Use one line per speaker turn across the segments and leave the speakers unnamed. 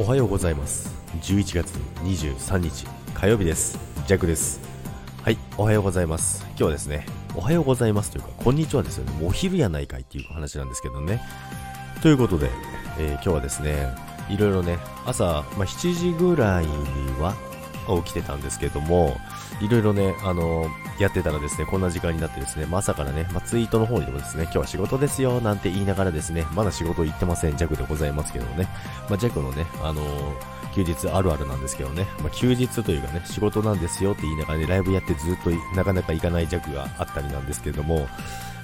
おはようございます。11月23日火曜日です。ジャックです。はいおはようございます。今日はですねおはようございますというかこんにちはですよね。もうお昼やないかいっていう話なんですけどね。ということで、えー、今日はですねいろいろね朝、まあ、7時ぐらいには起きてたんですけどもいろいろね、あの、やってたらですね、こんな時間になってですね、まさからね、まあ、ツイートの方にもですね、今日は仕事ですよ、なんて言いながらですね、まだ仕事行ってません、弱でございますけどね、まあ、弱のね、あの、休日あるあるなんですけどね、まあ、休日というかね、仕事なんですよって言いながらね、ライブやってずっとなかなか行かない弱があったりなんですけども、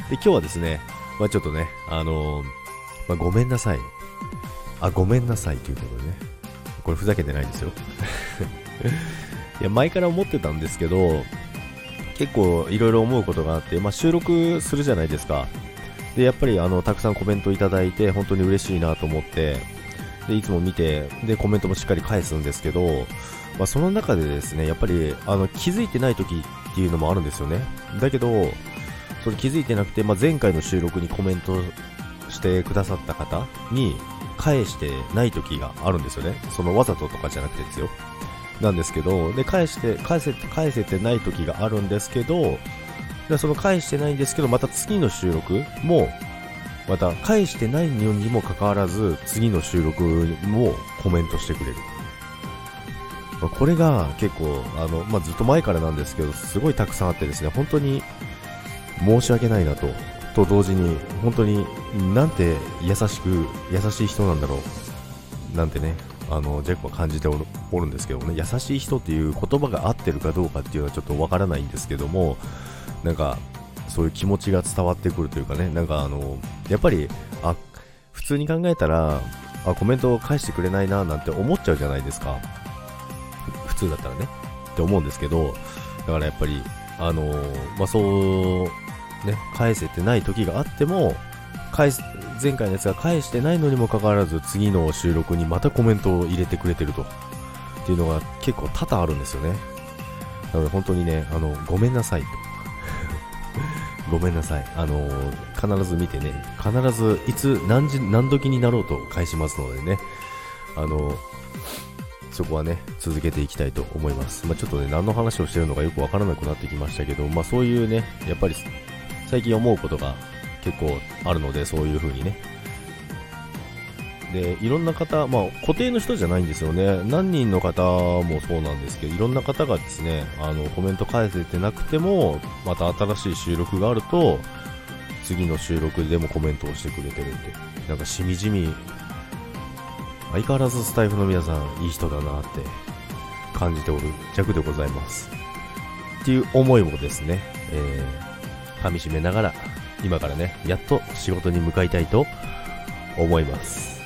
で、今日はですね、まあ、ちょっとね、あの、まあ、ごめんなさい。あ、ごめんなさいということでね、これふざけてないんですよ。いや、前から思ってたんですけど、結構いろいろ思うことがあって、まあ、収録するじゃないですか。で、やっぱりあの、たくさんコメントいただいて、本当に嬉しいなと思って、で、いつも見て、で、コメントもしっかり返すんですけど、まあ、その中でですね、やっぱり、あの、気づいてない時っていうのもあるんですよね。だけど、それ気づいてなくて、まあ、前回の収録にコメントしてくださった方に、返してない時があるんですよね。そのわざととかじゃなくてですよ。なんですけど、で、返して、返せ、返せてない時があるんですけど、でその返してないんですけど、また次の収録も、また返してないのにもかかわらず、次の収録もコメントしてくれる。ま、これが結構、あの、まあ、ずっと前からなんですけど、すごいたくさんあってですね、本当に申し訳ないなと、と同時に、本当になんて優しく、優しい人なんだろう、なんてね、あのジェックは感じておるんですけどね。優しい人っていう言葉が合ってるかどうかっていうのはちょっとわからないんですけどもなんかそういう気持ちが伝わってくるというかね。なんかあのやっぱりあ普通に考えたらあコメントを返してくれないななんて思っちゃうじゃないですか。普通だったらね。って思うんですけどだからやっぱりあのまあそうね返せてない時があっても返す前回のやつが返してないのにもかかわらず次の収録にまたコメントを入れてくれてると。っていうのが結構多々あるんですよね。なので本当にねあのごめんなさいと。ごめんなさい。あの必ず見てね必ずいつ何時何時になろうと返しますのでね。あのそこはね、続けていきたいと思います。まあ、ちょっとね、何の話をしてるのかよくわからなくなってきましたけど、まあ、そういうね、やっぱり最近思うことが結構あるので、そういう風にね。で、いろんな方、まあ、固定の人じゃないんですよね。何人の方もそうなんですけど、いろんな方がですね、あの、コメント返せてなくても、また新しい収録があると、次の収録でもコメントをしてくれてるんで、なんかしみじみ、相変わらずスタイフの皆さん、いい人だなって感じておる弱でございます。っていう思いもですね、えー、噛み締めながら今からね、やっと仕事に向かいたいと思います。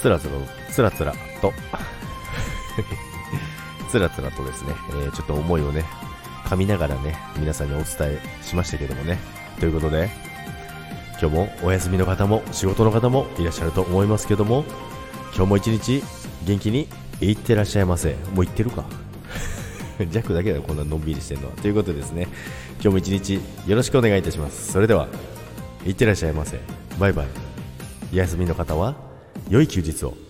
つらつら、つらつらと つらつらとですね、えー、ちょっと思いをね、噛みながらね、皆さんにお伝えしましたけどもね。ということで、今日もお休みの方も仕事の方もいらっしゃると思いますけども、今日も一日元気にいってらっしゃいませ。もう行ってるか 弱だけだよ、こんなのんびりしてるのは。ということでですね、今日も一日よろしくお願いいたします。それでは、いってらっしゃいませ。バイバイ。休みの方は、良い休日を。